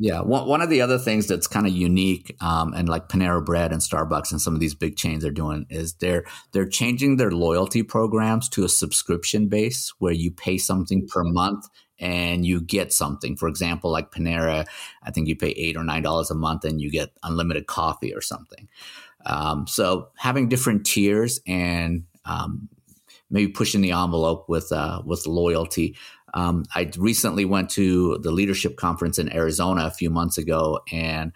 Yeah, one, one of the other things that's kind of unique, um, and like Panera Bread and Starbucks and some of these big chains are doing is they're they're changing their loyalty programs to a subscription base where you pay something per month and you get something. For example, like Panera, I think you pay eight or nine dollars a month and you get unlimited coffee or something. Um, so having different tiers and um, maybe pushing the envelope with uh, with loyalty. Um, I recently went to the leadership conference in Arizona a few months ago, and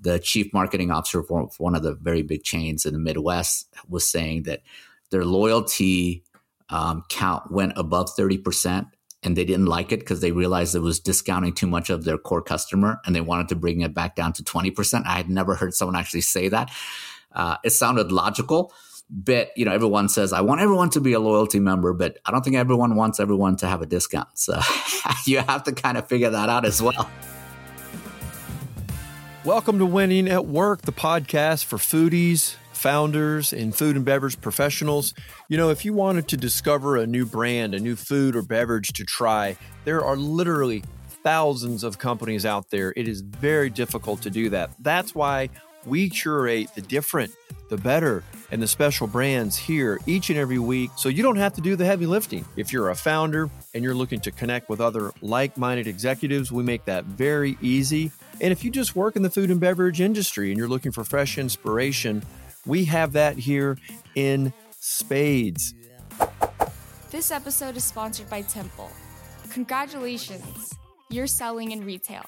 the chief marketing officer for one of the very big chains in the Midwest was saying that their loyalty um, count went above thirty percent and they didn't like it because they realized it was discounting too much of their core customer and they wanted to bring it back down to 20%. I had never heard someone actually say that. Uh, it sounded logical, but you know, everyone says, I want everyone to be a loyalty member, but I don't think everyone wants everyone to have a discount. So you have to kind of figure that out as well. Welcome to Winning at Work, the podcast for foodies founders and food and beverage professionals. You know, if you wanted to discover a new brand, a new food or beverage to try, there are literally thousands of companies out there. It is very difficult to do that. That's why we curate the different, the better, and the special brands here each and every week so you don't have to do the heavy lifting. If you're a founder and you're looking to connect with other like minded executives, we make that very easy. And if you just work in the food and beverage industry and you're looking for fresh inspiration, we have that here in spades. This episode is sponsored by Temple. Congratulations, you're selling in retail.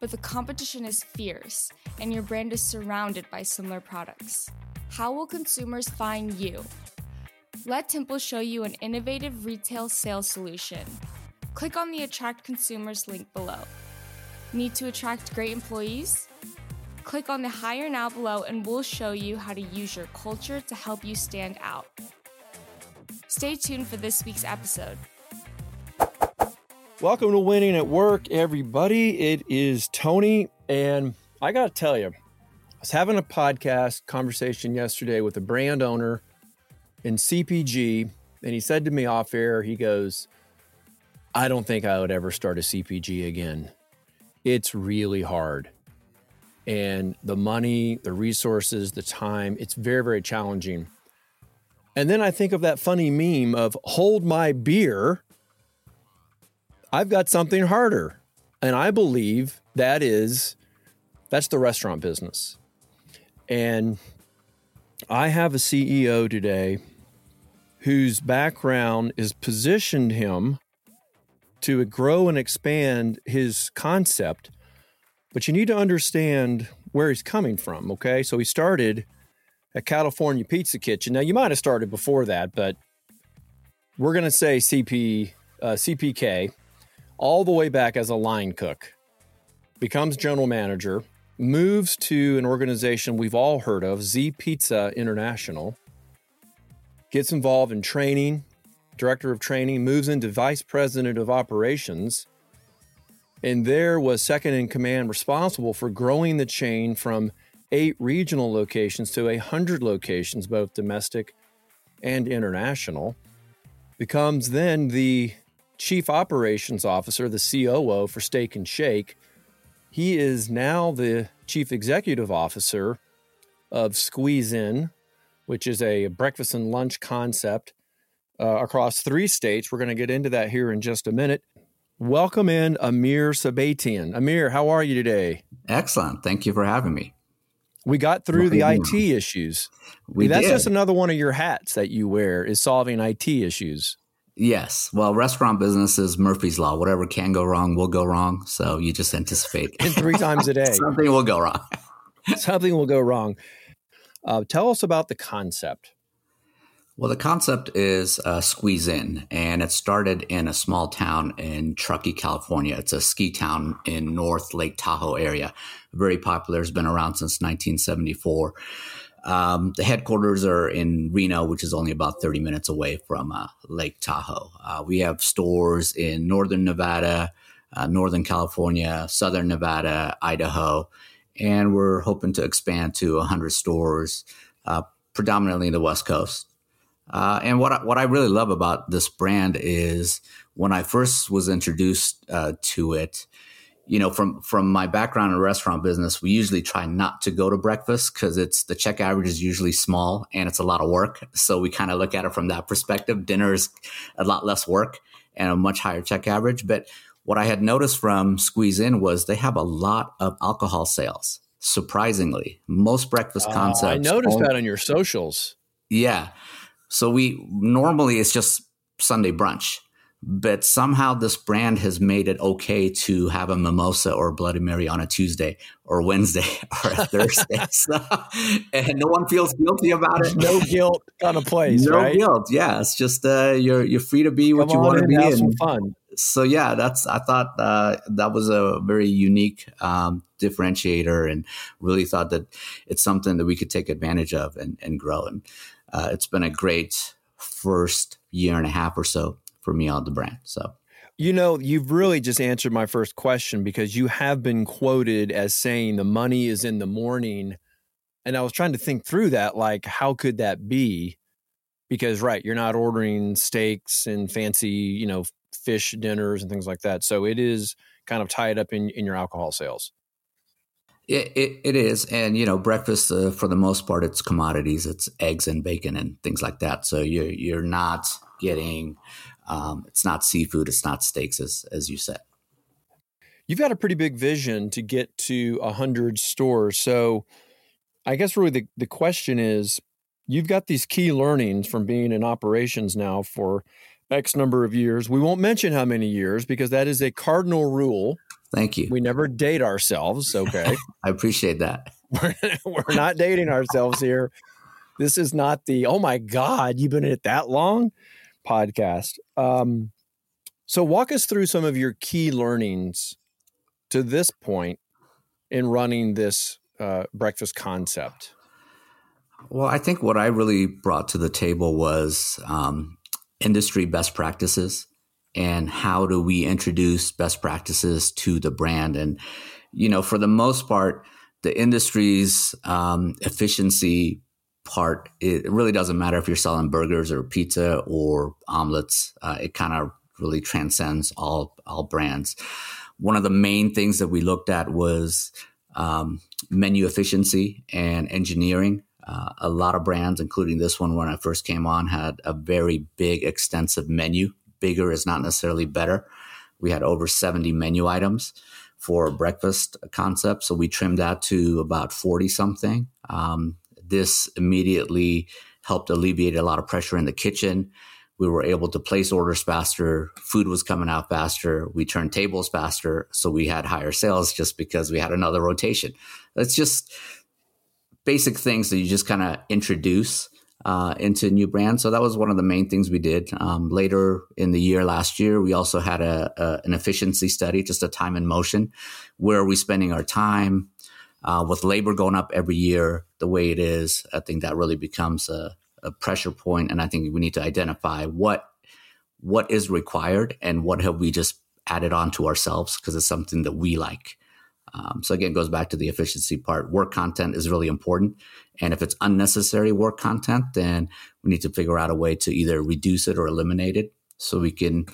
But the competition is fierce, and your brand is surrounded by similar products. How will consumers find you? Let Temple show you an innovative retail sales solution. Click on the Attract Consumers link below. Need to attract great employees? Click on the Hire Now below and we'll show you how to use your culture to help you stand out. Stay tuned for this week's episode. Welcome to Winning at Work, everybody. It is Tony, and I got to tell you, I was having a podcast conversation yesterday with a brand owner in CPG, and he said to me off air, he goes, I don't think I would ever start a CPG again. It's really hard and the money, the resources, the time. It's very, very challenging. And then I think of that funny meme of hold my beer. I've got something harder. And I believe that is that's the restaurant business. And I have a CEO today whose background is positioned him to grow and expand his concept but you need to understand where he's coming from. Okay. So he started at California Pizza Kitchen. Now, you might have started before that, but we're going to say CP, uh, CPK all the way back as a line cook, becomes general manager, moves to an organization we've all heard of, Z Pizza International, gets involved in training, director of training, moves into vice president of operations and there was second in command responsible for growing the chain from eight regional locations to a hundred locations, both domestic and international. Becomes then the chief operations officer, the COO for Steak and Shake. He is now the chief executive officer of Squeeze In, which is a breakfast and lunch concept uh, across three states. We're going to get into that here in just a minute. Welcome in Amir Sabetian. Amir, how are you today? Excellent. Thank you for having me. We got through the IT issues. We That's did. just another one of your hats that you wear is solving IT issues. Yes. Well, restaurant business is Murphy's Law. Whatever can go wrong will go wrong. So you just anticipate. and three times a day. Something will go wrong. Something will go wrong. Uh, tell us about the concept. Well, the concept is uh, Squeeze In, and it started in a small town in Truckee, California. It's a ski town in North Lake Tahoe area. Very popular, has been around since 1974. Um, the headquarters are in Reno, which is only about 30 minutes away from uh, Lake Tahoe. Uh, we have stores in Northern Nevada, uh, Northern California, Southern Nevada, Idaho, and we're hoping to expand to 100 stores, uh, predominantly in the West Coast. Uh, and what I, what I really love about this brand is when I first was introduced uh, to it, you know, from from my background in restaurant business, we usually try not to go to breakfast because it's the check average is usually small and it's a lot of work. So we kind of look at it from that perspective. Dinner is a lot less work and a much higher check average. But what I had noticed from Squeeze In was they have a lot of alcohol sales. Surprisingly, most breakfast uh, concepts. I noticed only, that on your socials. Yeah. So we normally it's just Sunday brunch but somehow this brand has made it okay to have a mimosa or Bloody Mary on a Tuesday or Wednesday or a Thursday. so, and no one feels guilty about it. No guilt kind of place. no right? guilt. Yeah, it's just uh, you're you're free to be what Come you want to be. Have and, some fun. So yeah, that's I thought uh, that was a very unique um, differentiator, and really thought that it's something that we could take advantage of and, and grow. And uh, it's been a great first year and a half or so for me on the brand. So, you know, you've really just answered my first question because you have been quoted as saying the money is in the morning. And I was trying to think through that, like, how could that be? Because, right, you're not ordering steaks and fancy, you know, fish dinners and things like that. So it is kind of tied up in, in your alcohol sales. It, it, it is. And, you know, breakfast, uh, for the most part, it's commodities. It's eggs and bacon and things like that. So you're, you're not getting um, it's not seafood, it's not steaks, as, as you said. You've got a pretty big vision to get to a 100 stores. So I guess really the, the question is you've got these key learnings from being in operations now for X number of years. We won't mention how many years because that is a cardinal rule. Thank you. We never date ourselves. Okay. I appreciate that. We're, we're not dating ourselves here. This is not the, oh my God, you've been in it that long podcast. Um, so, walk us through some of your key learnings to this point in running this uh, breakfast concept. Well, I think what I really brought to the table was um, industry best practices and how do we introduce best practices to the brand. And, you know, for the most part, the industry's um, efficiency part, it really doesn't matter if you're selling burgers or pizza or omelets. Uh, it kind of really transcends all all brands. One of the main things that we looked at was um, menu efficiency and engineering. Uh, a lot of brands, including this one when I first came on, had a very big, extensive menu. Bigger is not necessarily better. We had over 70 menu items for breakfast concept. So we trimmed that to about 40 something. Um, this immediately helped alleviate a lot of pressure in the kitchen. We were able to place orders faster. Food was coming out faster. We turned tables faster. So we had higher sales just because we had another rotation. It's just basic things that you just kind of introduce uh, into new brands. So that was one of the main things we did. Um, later in the year, last year, we also had a, a, an efficiency study, just a time and motion. Where are we spending our time? Uh, with labor going up every year the way it is, I think that really becomes a, a pressure point, and I think we need to identify what what is required and what have we just added on to ourselves because it's something that we like. Um, so again, it goes back to the efficiency part. Work content is really important, and if it's unnecessary work content, then we need to figure out a way to either reduce it or eliminate it, so we can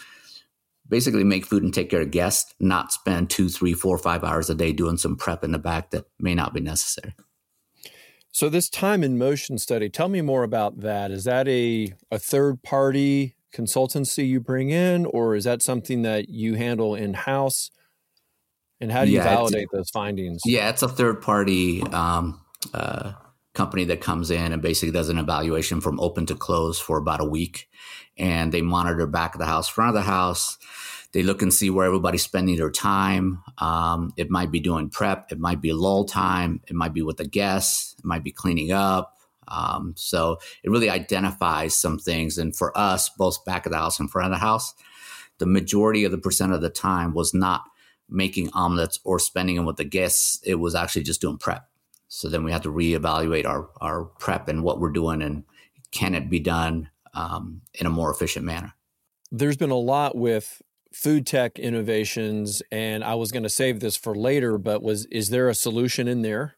basically make food and take care of guests, not spend two, three, four, five hours a day doing some prep in the back that may not be necessary. So this time and motion study, tell me more about that. Is that a, a third party consultancy you bring in, or is that something that you handle in house? And how do you yeah, validate those findings? Yeah, it's a third party um, uh, company that comes in and basically does an evaluation from open to close for about a week. And they monitor back of the house, front of the house. They look and see where everybody's spending their time. Um, it might be doing prep. It might be lull time. It might be with the guests. It might be cleaning up. Um, so it really identifies some things. And for us, both back of the house and front of the house, the majority of the percent of the time was not making omelets or spending them with the guests. It was actually just doing prep. So then we had to reevaluate our our prep and what we're doing and can it be done um, in a more efficient manner. There's been a lot with food tech innovations, and I was going to save this for later, but was is there a solution in there?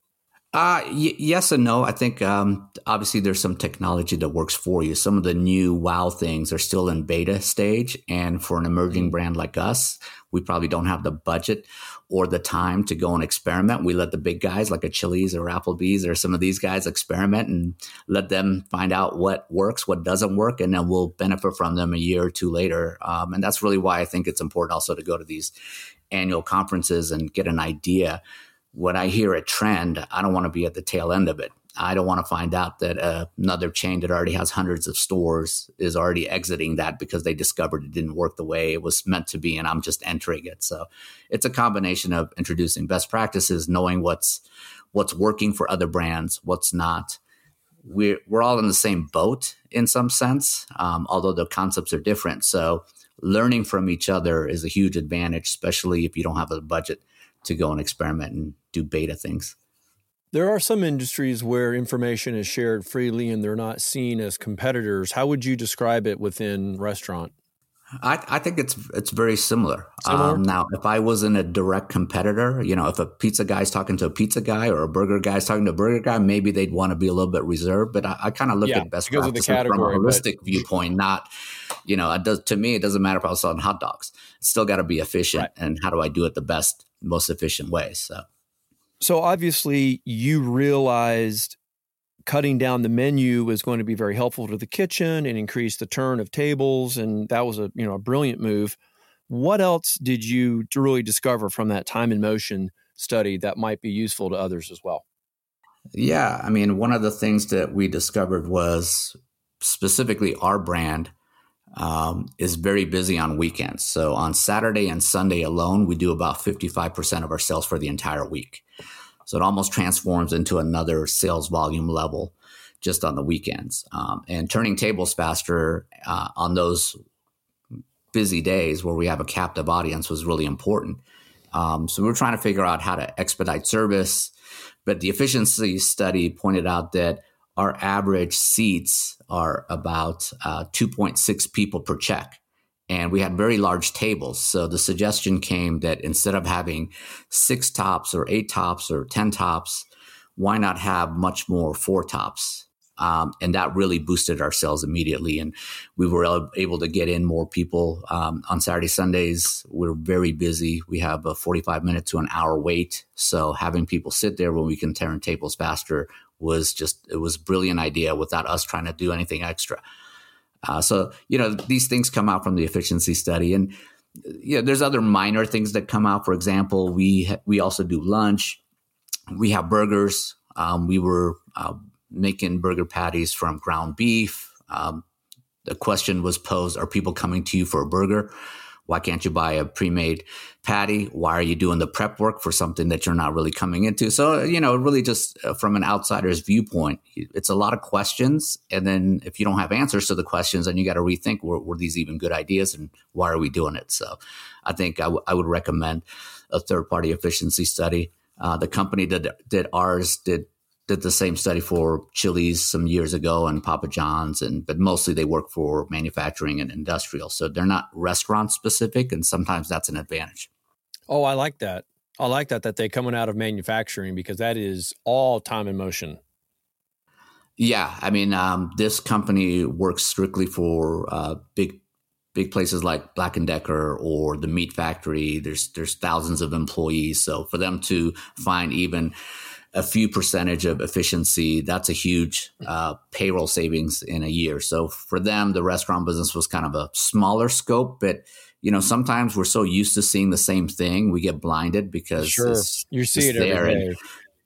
Uh, y- yes and no. I think um, obviously there's some technology that works for you. Some of the new wow things are still in beta stage. And for an emerging mm-hmm. brand like us, we probably don't have the budget or the time to go and experiment. We let the big guys like a Chili's or Applebee's or some of these guys experiment and let them find out what works, what doesn't work, and then we'll benefit from them a year or two later. Um, and that's really why I think it's important also to go to these annual conferences and get an idea. When I hear a trend, I don't want to be at the tail end of it. I don't want to find out that uh, another chain that already has hundreds of stores is already exiting that because they discovered it didn't work the way it was meant to be, and I'm just entering it. So it's a combination of introducing best practices, knowing what's what's working for other brands, what's not. We're we're all in the same boat in some sense, um, although the concepts are different. So learning from each other is a huge advantage, especially if you don't have a budget to go and experiment and do beta things. There are some industries where information is shared freely and they're not seen as competitors. How would you describe it within restaurant? I, I think it's it's very similar. similar? Um, now, if I wasn't a direct competitor, you know, if a pizza guy's talking to a pizza guy or a burger guy's talking to a burger guy, maybe they'd want to be a little bit reserved. But I, I kind of look Yeah, at best because of the practices from a holistic viewpoint. Not, you know, it does to me. It doesn't matter if I was selling hot dogs. It's still got to be efficient, Right. and how do I do it the best, most efficient way? So. So obviously, you realized cutting down the menu was going to be very helpful to the kitchen and increase the turn of tables, and that was a you know a brilliant move. What else did you really discover from that time and motion study that might be useful to others as well? Yeah, I mean, one of the things that we discovered was specifically our brand um, is very busy on weekends. So on Saturday and Sunday alone, we do about 55% of our sales for the entire week. So it almost transforms into another sales volume level just on the weekends. Um, and turning tables faster uh, on those busy days where we have a captive audience was really important. Um, so we we're trying to figure out how to expedite service. But the efficiency study pointed out that our average seats are about uh, 2.6 people per check. And we had very large tables. So the suggestion came that instead of having six tops or eight tops or 10 tops, why not have much more four tops? Um, and that really boosted our sales immediately. And we were able to get in more people um, on Saturday, Sundays. We're very busy. We have a 45 minute to an hour wait. So having people sit there when we can turn tables faster was just, it was a brilliant idea without us trying to do anything extra. Uh, so, you know, these things come out from the efficiency study. And, you know, there's other minor things that come out. For example, we, ha- we also do lunch. We have burgers. Um, we were uh, making burger patties from ground beef. Um, the question was posed Are people coming to you for a burger? Why can't you buy a pre made patty? Why are you doing the prep work for something that you're not really coming into? So, you know, really just uh, from an outsider's viewpoint, it's a lot of questions. And then if you don't have answers to the questions, then you got to rethink were, were these even good ideas and why are we doing it? So I think I, w- I would recommend a third party efficiency study. Uh, the company that did ours did did the same study for Chili's some years ago and Papa John's, and but mostly they work for manufacturing and industrial, so they're not restaurant specific, and sometimes that's an advantage. Oh, I like that. I like that that they coming out of manufacturing because that is all time and motion. Yeah, I mean, um, this company works strictly for uh, big big places like Black and Decker or the Meat Factory. There's there's thousands of employees, so for them to find even a few percentage of efficiency, that's a huge uh, payroll savings in a year. So for them, the restaurant business was kind of a smaller scope, but you know sometimes we're so used to seeing the same thing, we get blinded because Sure, it's you see it there, day. and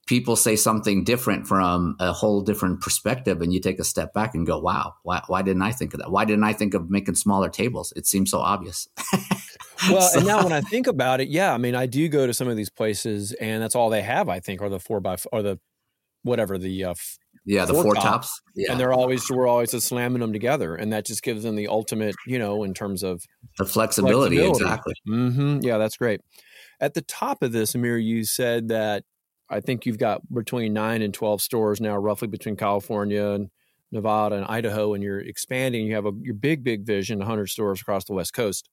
people say something different from a whole different perspective and you take a step back and go wow why, why didn't i think of that why didn't i think of making smaller tables it seems so obvious Well, So- and now when I think about it, yeah, I mean, I do go to some of these places, and that's all they have. I think, are the four by or the whatever the uh, yeah the four four top, tops yeah and they're always we're always just slamming them together, and that just gives them the ultimate, you know, in terms of the flexibility, flexibility. exactly hmm yeah, that's great. At the top of this, Amir, you said that I think you've got between nine and twelve stores now, roughly between California and Nevada and Idaho, and you're expanding. You have a your big, big vision, 100 stores across the West Coast.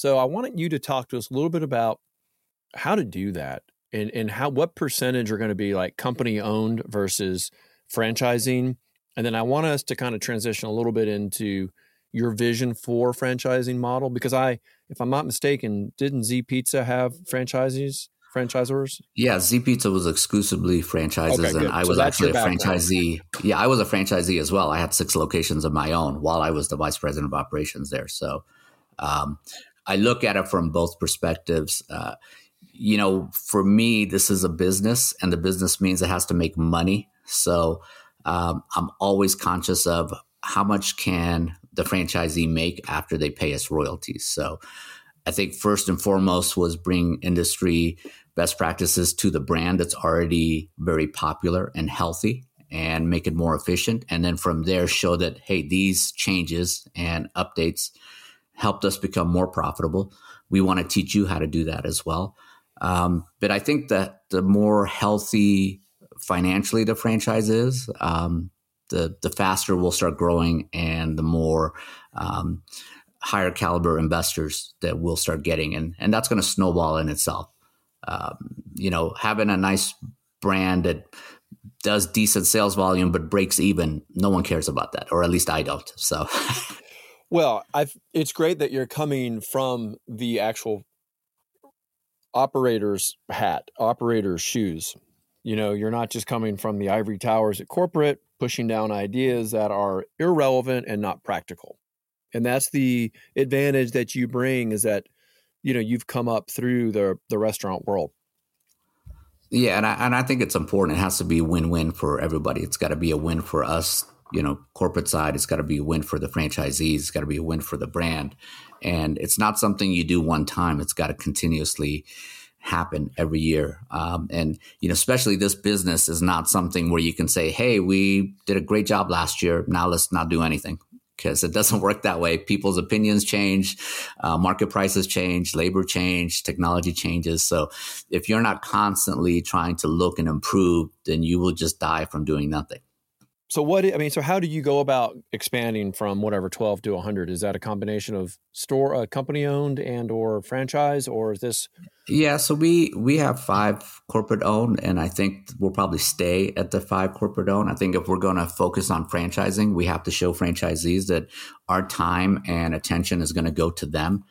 So I wanted you to talk to us a little bit about how to do that and and how what percentage are going to be like company owned versus franchising, and then I want us to kind of transition a little bit into your vision for franchising model? Because I, if I'm not mistaken, didn't Z Pizza have franchisees? franchisors? Yeah, Z Pizza was exclusively franchises, okay, and I was so actually a franchisee. Yeah, I was a franchisee as well. I had six locations of my own while I was the vice president of operations there. So um, I look at it from both perspectives. Uh, you know, for me, this is a business, and the business means it has to make money. So um, I'm always conscious of how much can the franchisee make after they pay us royalties. So I think first and foremost was bring industry best practices to the brand that's already very popular and healthy and make it more efficient. And then from there, show that, hey, these changes and updates helped us become more profitable. We want to teach you how to do that as well. Um, but I think that the more healthy financially the franchise is, um, the the faster we'll start growing, and the more um, higher caliber investors that we'll start getting, and and that's going to snowball in itself. Um, you know, having a nice brand that does decent sales volume but breaks even, no one cares about that, or at least I don't. So. Well, I've, it's great that you're coming from the actual operator's hat, operator's shoes. You know, you're not just coming from the ivory towers at corporate, pushing down ideas that are irrelevant and not practical. And that's the advantage that you bring is that, you know, you've come up through the the restaurant world. Yeah, and I, and I think it's important. It has to be a win-win for everybody. It's got to be a win for us you know corporate side it's got to be a win for the franchisees it's got to be a win for the brand. And it's not something you do one time it's got to continuously happen every year. Um, and you know especially this business is not something where you can say hey we did a great job last year now let's not do anything. Because it doesn't work that way. People's opinions change uh, market prices change labor change technology changes. So if you're not constantly trying to look and improve then you will just die from doing nothing so what I mean, so how do you go about expanding from whatever 12 to 100? Is that a combination of store uh, company owned and or franchise or is this Yeah, so we we have 5 corporate owned and I think we'll probably stay at the 5 corporate owned. I think if we're going to focus on franchising, we have to show franchisees that our time and attention is going to go to them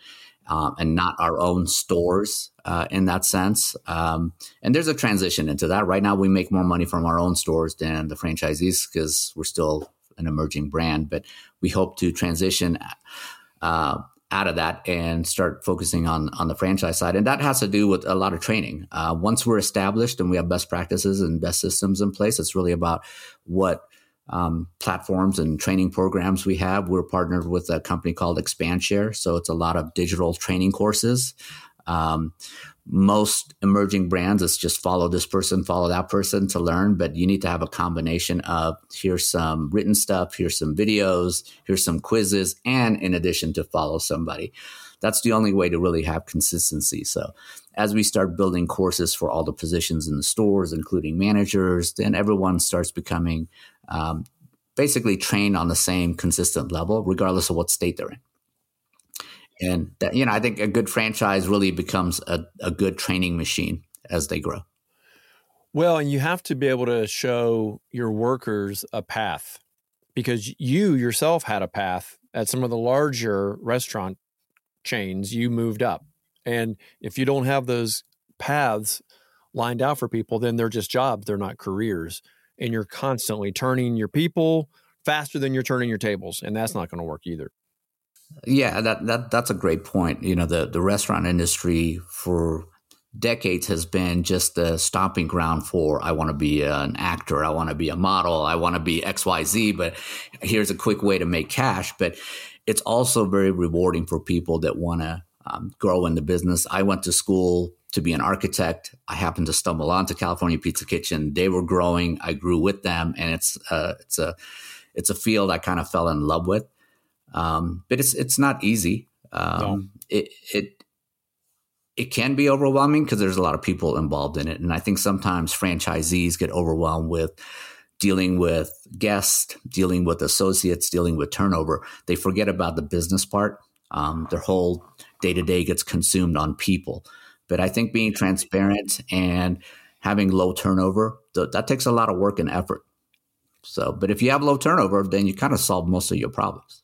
um, and not our own stores uh, in that sense. Um, and there's a transition into that. Right now, we make more money from our own stores than the franchisees because we're still an emerging brand. But we hope to transition uh, out of that and start focusing on on the franchise side. And that has to do with a lot of training. Uh, once we're established and we have best practices and best systems in place, it's really about what um, platforms and training programs we have. We're partnered with a company called Expandshare, so it's a lot of digital training courses. Um, most emerging brands, it's just follow this person, follow that person to learn, but you need to have a combination of here's some written stuff, here's some videos, here's some quizzes, and in addition to follow somebody. That's the only way to really have consistency. So, as we start building courses for all the positions in the stores, including managers, then everyone starts becoming um, basically trained on the same consistent level, regardless of what state they're in. And that, you know, I think a good franchise really becomes a, a good training machine as they grow. Well, and you have to be able to show your workers a path because you yourself had a path at some of the larger restaurant chains. You moved up. And if you don't have those paths lined out for people, then they're just jobs, they're not careers and you're constantly turning your people faster than you're turning your tables, and that's not going to work either. Yeah, that that that's a great point. You know, the the restaurant industry for decades has been just the stomping ground for I want to be an actor, I want to be a model, I want to be XYZ, but here's a quick way to make cash, but it's also very rewarding for people that want to um, grow in the business. I went to school to be an architect. I happened to stumble onto California Pizza Kitchen. They were growing. I grew with them, and it's uh, it's a it's a field I kind of fell in love with. Um, but it's it's not easy. Um, no. It it it can be overwhelming because there's a lot of people involved in it, and I think sometimes franchisees get overwhelmed with dealing with guests, dealing with associates, dealing with turnover. They forget about the business part. Um, their whole day to day gets consumed on people. But I think being transparent and having low turnover, th- that takes a lot of work and effort. So, but if you have low turnover, then you kind of solve most of your problems.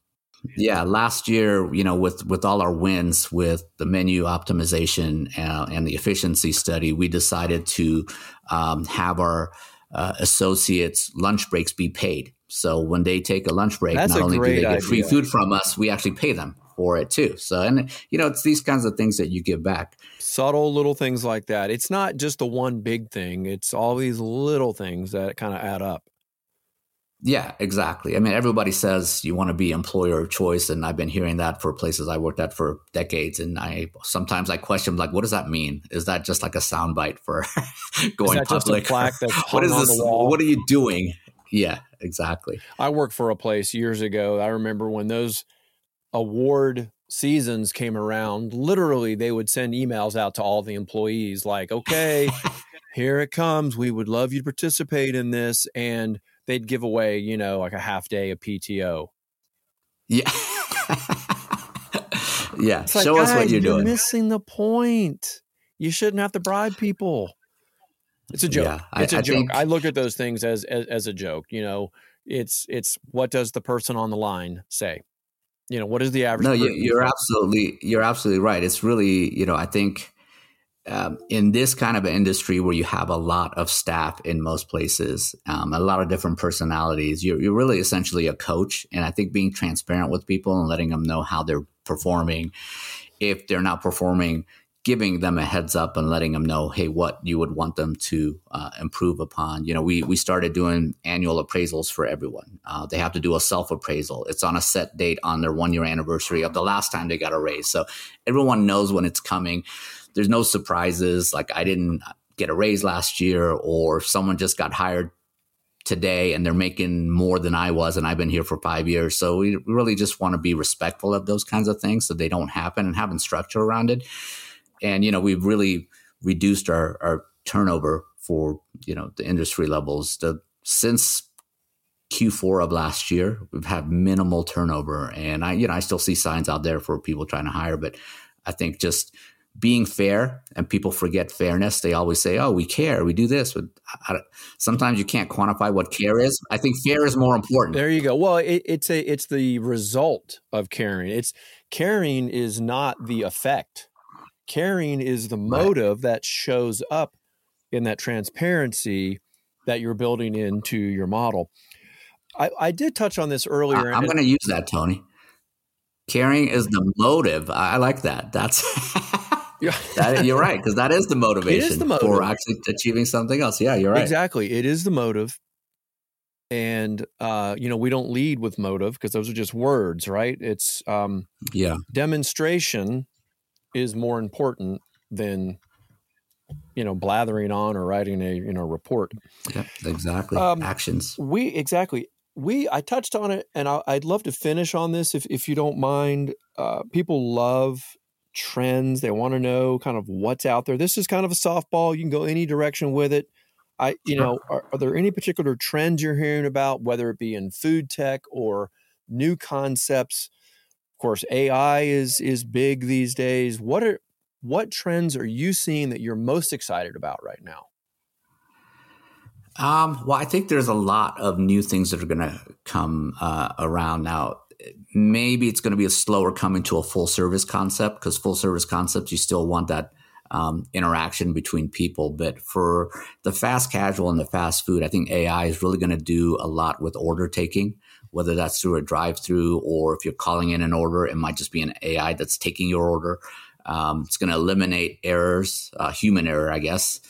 Yeah, last year, you know, with with all our wins with the menu optimization uh, and the efficiency study, we decided to um, have our uh, associates lunch breaks be paid. So when they take a lunch break, That's not only do they get idea. free food from us, we actually pay them for it too. So and you know, it's these kinds of things that you give back. Subtle little things like that. It's not just the one big thing. It's all these little things that kind of add up. Yeah, exactly. I mean, everybody says you want to be employer of choice, and I've been hearing that for places I worked at for decades. And I sometimes I question, like, what does that mean? Is that just like a soundbite for going that just a public? hung is this? What are you doing? Yeah, exactly. I worked for a place years ago. I remember when those award seasons came around, literally they would send emails out to all the employees like, okay, here it comes. We would love you to participate in this. And they'd give away, you know, like a half day of PTO. Yeah, yeah. It's like, Show us what guys, you're doing. missing the point. You shouldn't have to bribe people. It's a joke. Yeah, I- it's a I joke. think- I look at those things as, as as a joke. You know, it's it's what does the person on the line say? You know, what is the average? No, person you're absolutely you're absolutely right. It's really you know I think um, in this kind of an industry where you have a lot of staff in most places, um, a lot of different personalities, you're, you're really essentially a coach. And I think being transparent with people and letting them know how they're performing, if they're not performing, giving them a heads up and letting them know, hey, what you would want them to uh, improve upon. You know, we we started doing annual appraisals for everyone. Uh, they have to do a self appraisal. It's on a set date on their one year anniversary of the last time they got a raise, so everyone knows when it's coming. There's no surprises. Like I didn't get a raise last year, or someone just got hired today and they're making more than I was, and I've been here for five years. So we really just want to be respectful of those kinds of things so they don't happen and having structure around it and you know we've really reduced our, our turnover for you know the industry levels. The since q4 of last year we've had minimal turnover. And i you know i still see signs out there for people trying to hire. But i think just being fair and people forget fairness they always say oh we care. We do this. But sometimes you can't quantify what care is. I think fair is more important. There you go. Well, it, it's a it's the result of caring. It's caring is not the effect. Caring is the motive that shows up in that transparency that you're building into your model. I, I did touch on this earlier. I, am going to use that tony caring is the motive i, I like that that's that, you're right because that is the motivation the motive. for actually achieving something else. Yeah, you're right. Exactly. It is the motive. And uh, you know, we don't lead with motive because those are just words, right? It's um Yeah, demonstration is more important than you know blathering on or writing a you know report. yeah, exactly. Um, Actions. We exactly. We I touched on it, and I, I'd love to finish on this if if you don't mind. Uh, people love trends; they want to know kind of what's out there. This is kind of a softball; you can go any direction with it. I, you know, are, are there any particular trends you're hearing about, whether it be in food tech or new concepts? Of course, AI is is big these days. What are what trends are you seeing that you're most excited about right now? Um, well, I think there's a lot of new things that are going to come uh, around now. Maybe it's going to be a slower coming to a full service concept because full service concepts you still want that um, interaction between people. But for the fast casual and the fast food, I think AI is really going to do a lot with order taking, whether that's through a drive through or if you're calling in an order, it might just be an AI that's taking your order. Um, it's going to eliminate errors, uh, human error, I guess.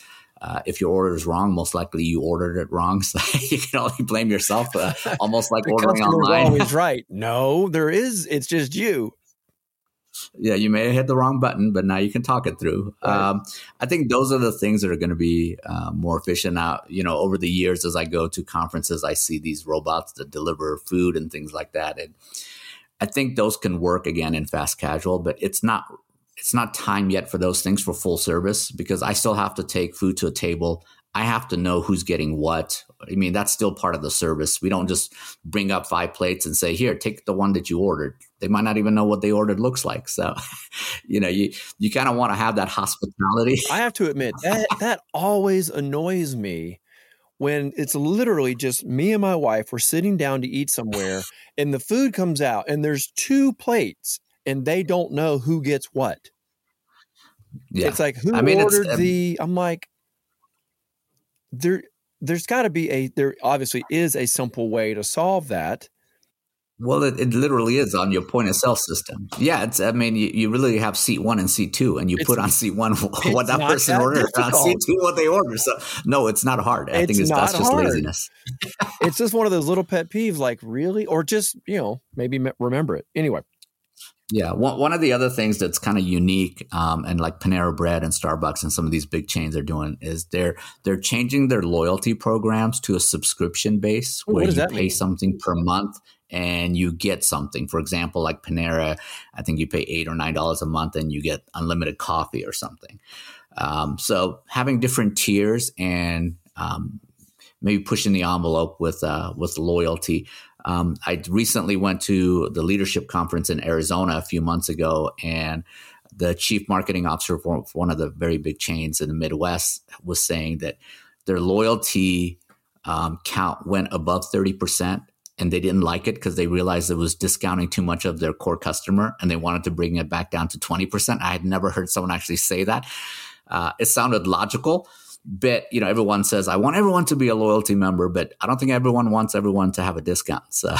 Uh, if your order is wrong, most likely you ordered it wrong. So you can only blame yourself, uh, almost like The ordering online. always right. No, there is. It's just you. Yeah, you may have hit the wrong button, but now you can talk it through. Right. Um, I think those are the things that are going to be uh, more efficient. Now, you know, over the years, as I go to conferences, I see these robots that deliver food and things like that, and I think those can work again in fast casual, but it's not. It's not time yet for those things for full service because I still have to take food to a table. I have to know who's getting what. I mean, that's still part of the service. We don't just bring up five plates and say, "Here, take the one that you ordered." They might not even know what they ordered looks like. So, you know, you you kind of want to have that hospitality. I have to admit that that always annoys me when it's literally just me and my wife we're sitting down to eat somewhere and the food comes out and there's two plates and they don't know who gets what yeah. it's like who I mean, ordered um, the i'm like there there's got to be a there obviously is a simple way to solve that well, it, it literally is on your point of sale system. Yeah, it's. I mean, you, you really have seat one and seat two, and you it's, put on seat one what that person that ordered, on seat two what they ordered. So no, it's not hard. I it's think it's that's just hard. laziness. it's just one of those little pet peeves. Like really, or just you know maybe remember it anyway. Yeah, one, one of the other things that's kind of unique, um, and like Panera Bread and Starbucks and some of these big chains are doing is they're they're changing their loyalty programs to a subscription base where you pay mean? something per month and you get something. For example, like Panera, I think you pay eight or nine dollars a month and you get unlimited coffee or something. Um, so having different tiers and um, maybe pushing the envelope with uh, with loyalty. Um, I recently went to the leadership conference in Arizona a few months ago, and the chief marketing officer for one of the very big chains in the Midwest was saying that their loyalty um, count went above thirty percent and they didn't like it because they realized it was discounting too much of their core customer and they wanted to bring it back down to 20%. I had never heard someone actually say that. Uh, it sounded logical, but you know, everyone says, I want everyone to be a loyalty member, but I don't think everyone wants everyone to have a discount. So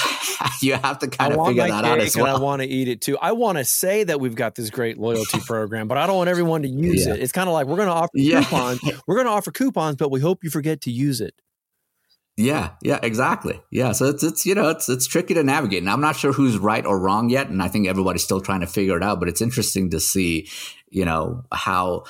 you have to kind I of figure that out as well. I want to eat it too. I want to say that we've got this great loyalty program, but I don't want everyone to use yeah. it. It's kind of like we're going to offer yeah. coupons. We're going to offer coupons, but we hope you forget to use it. Yeah, yeah, exactly. Yeah, so it's it's you know it's it's tricky to navigate, and I'm not sure who's right or wrong yet, and I think everybody's still trying to figure it out. But it's interesting to see, you know, how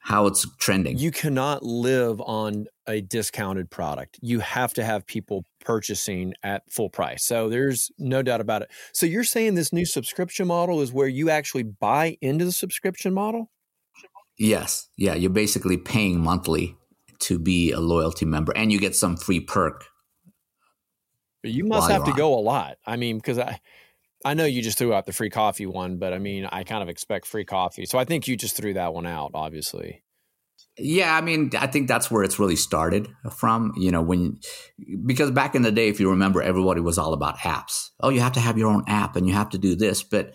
how it's trending. You cannot live on a discounted product. You have to have people purchasing at full price. So there's no doubt about it. So you're saying this new subscription model is where you actually buy into the subscription model? Yes. Yeah, you're basically paying monthly to be a loyalty member, and you get some free perk. You must have to on. go a lot. I mean, because I, I know you just threw out the free coffee one, but I mean, I kind of expect free coffee, so I think you just threw that one out. Obviously. Yeah, I mean, I think that's where it's really started from. You know, when because back in the day, if you remember, everybody was all about apps. Oh, you have to have your own app, and you have to do this, but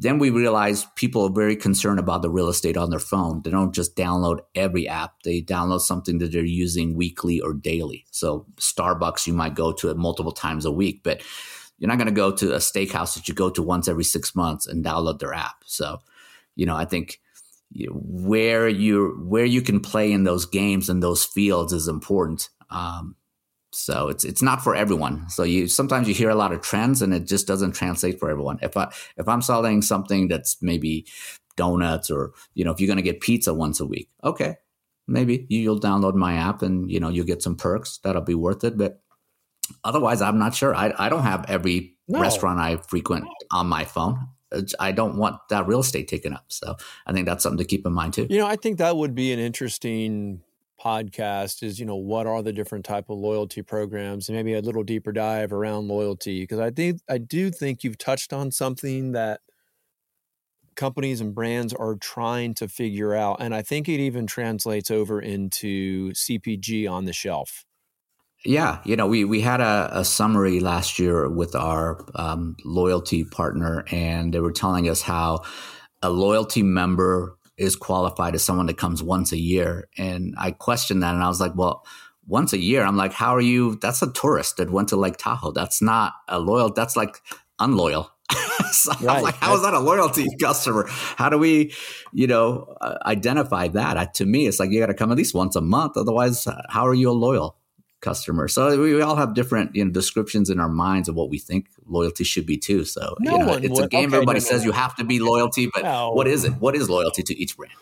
then we realized people are very concerned about the real estate on their phone. They don't just download every app. They download something that they're using weekly or daily. So Starbucks, you might go to it multiple times a week, but you're not going to go to a steakhouse that you go to once every six months and download their app. So, you know, I think where you where you can play in those games and those fields is important. Um, so it's it's not for everyone. So you sometimes you hear a lot of trends and it just doesn't translate for everyone. If I if I'm selling something that's maybe donuts or you know if you're going to get pizza once a week, okay, maybe you'll download my app and you know you'll get some perks that'll be worth it. But otherwise, I'm not sure. I I don't have every no. restaurant I frequent on my phone. I don't want that real estate taken up. So I think that's something to keep in mind too. You know, I think that would be an interesting podcast is you know what are the different type of loyalty programs and maybe a little deeper dive around loyalty because i think i do think you've touched on something that companies and brands are trying to figure out and i think it even translates over into cpg on the shelf yeah you know we we had a, a summary last year with our um, loyalty partner and they were telling us how a loyalty member is qualified as someone that comes once a year. And I questioned that and I was like, well, once a year, I'm like, how are you? That's a tourist that went to Lake Tahoe. That's not a loyal, that's like unloyal. so right. I'm like, how is that a loyalty customer? How do we, you know, uh, identify that? Uh, to me, it's like you got to come at least once a month. Otherwise, uh, how are you a loyal customer. So we, all have different you know descriptions in our minds of what we think loyalty should be too. So no you know, it's would. a game. Okay, Everybody no, says no. you have to be loyalty, but what is it? What is loyalty to each brand?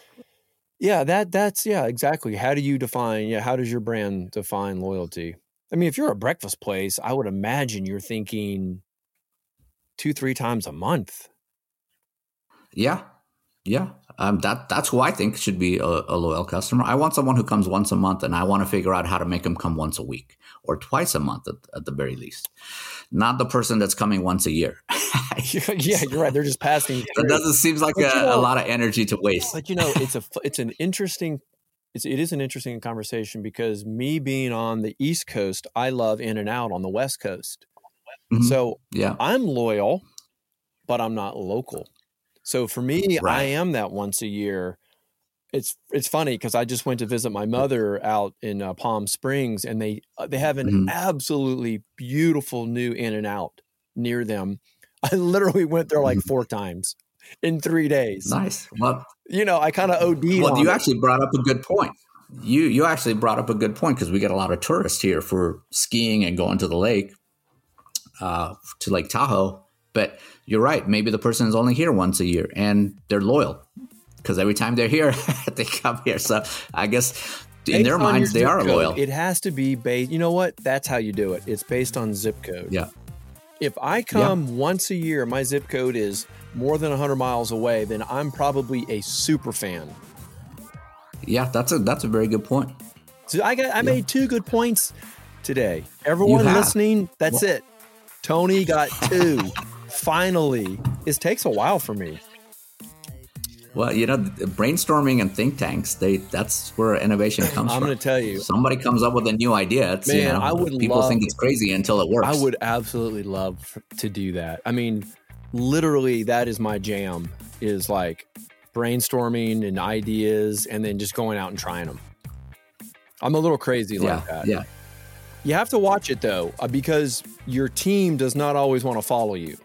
Yeah, that that's yeah, exactly. How do you define? Yeah, how does your brand define loyalty? I mean, if you're a breakfast place, I would imagine you're thinking two, three times a month. Yeah, yeah, um, that that's who I think should be a, a, loyal customer. I want someone who comes once a month, and I want to figure out how to make them come once a week or twice a month at, at the very least. Not the person that's coming once a year. yeah, you're right. They're just passing. That doesn't seem like a, know, a, lot of energy to waste. But you know, it's a it's an interesting it's, it is an interesting conversation because me being on the East Coast, I love In and Out on the West Coast. Mm-hmm. So yeah, I'm loyal, but I'm not local. So for me, right. I am that once a year. It's it's funny because I just went to visit my mother out in uh, Palm Springs, and they uh, they have an mm-hmm. absolutely beautiful new In and Out near them. I literally went there like mm-hmm. four times in three days. Nice. Well, you know, I kind of OD. Well, you it. actually brought up a good point. You you actually brought up a good point because we get a lot of tourists here for skiing and going to the lake, uh, to Lake Tahoe. But you're right. Maybe the person is only here once a year and they're loyal because every time they're here, they come here. So I guess in based their minds, they are code, loyal. It has to be based. You know what? That's how you do it. It's based on zip code. Yeah. If I come yeah. once a year, my zip code is more than 100 miles away, then I'm probably a super fan. Yeah, that's a that's a very good point. So I got I yeah. made two good points today. Everyone listening, that's well, it. Tony got two. Finally. it takes a while for me. Well, you know, brainstorming and think tanks, they that's where innovation comes from. I'm going to tell you. Somebody comes up with a new idea. It's, Man, you know, I would people love, think it's crazy until it works. I would absolutely love to do that. I mean, literally that is my jam is like brainstorming and ideas and then just going out and trying them. I'm a little crazy yeah, like that. Yeah. You have to watch it though, uh, because your team does not always want to follow you.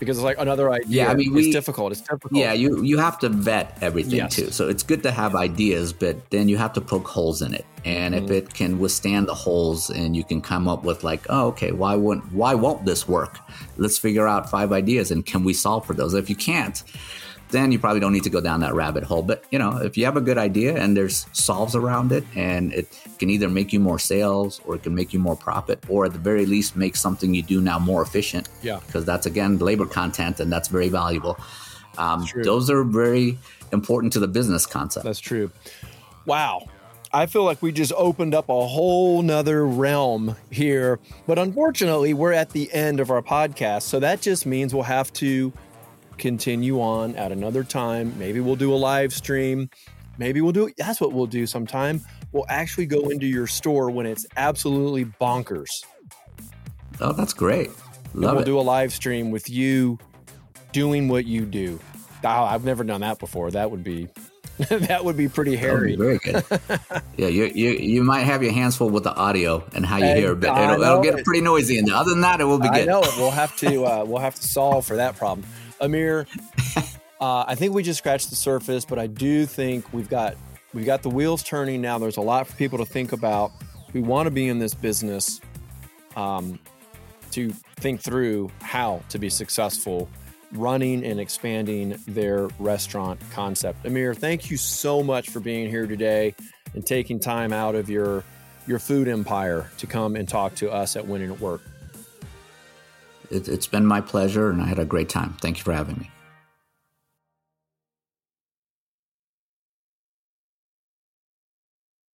Because it's like another idea. Yeah, I mean, we, it's difficult. It's difficult. Yeah, you you have to vet everything yes. too. So it's good to have ideas, but then you have to poke holes in it. And mm-hmm. if it can withstand the holes, and you can come up with like, oh, okay, why won't why won't this work? Let's figure out five ideas, and can we solve for those? If you can't, then you probably don't need to go down that rabbit hole. But you know, if you have a good idea and there's solves around it, and it can either make you more sales or it can make you more profit, or at the very least make something you do now more efficient. Yeah, because that's again labor content, and that's very valuable. Um, those are very important to the business concept. That's true. Wow. I feel like we just opened up a whole nother realm here. But unfortunately, we're at the end of our podcast. So that just means we'll have to continue on at another time. Maybe we'll do a live stream. Maybe we'll do that's what we'll do sometime. We'll actually go into your store when it's absolutely bonkers. Oh, that's great. Love we'll it. do a live stream with you doing what you do. Oh, I've never done that before. That would be that would be pretty hairy. Be very good. yeah, you, you you might have your hands full with the audio and how you and hear, but it'll, it'll, get pretty noisy. And other than that, it will be good. I know it. We'll have to uh, we'll have to solve for that problem. Amir, uh, I think we just scratched the surface, but I do think we've got we've got the wheels turning now. There's a lot for people to think about who want to be in this business, um, to think through how to be successful running and expanding their restaurant concept. Amir, thank you so much for being here today and taking time out of your your food empire to come and talk to us at Winning at Work it, it's been my pleasure, and I had a great time. Thank you for having me.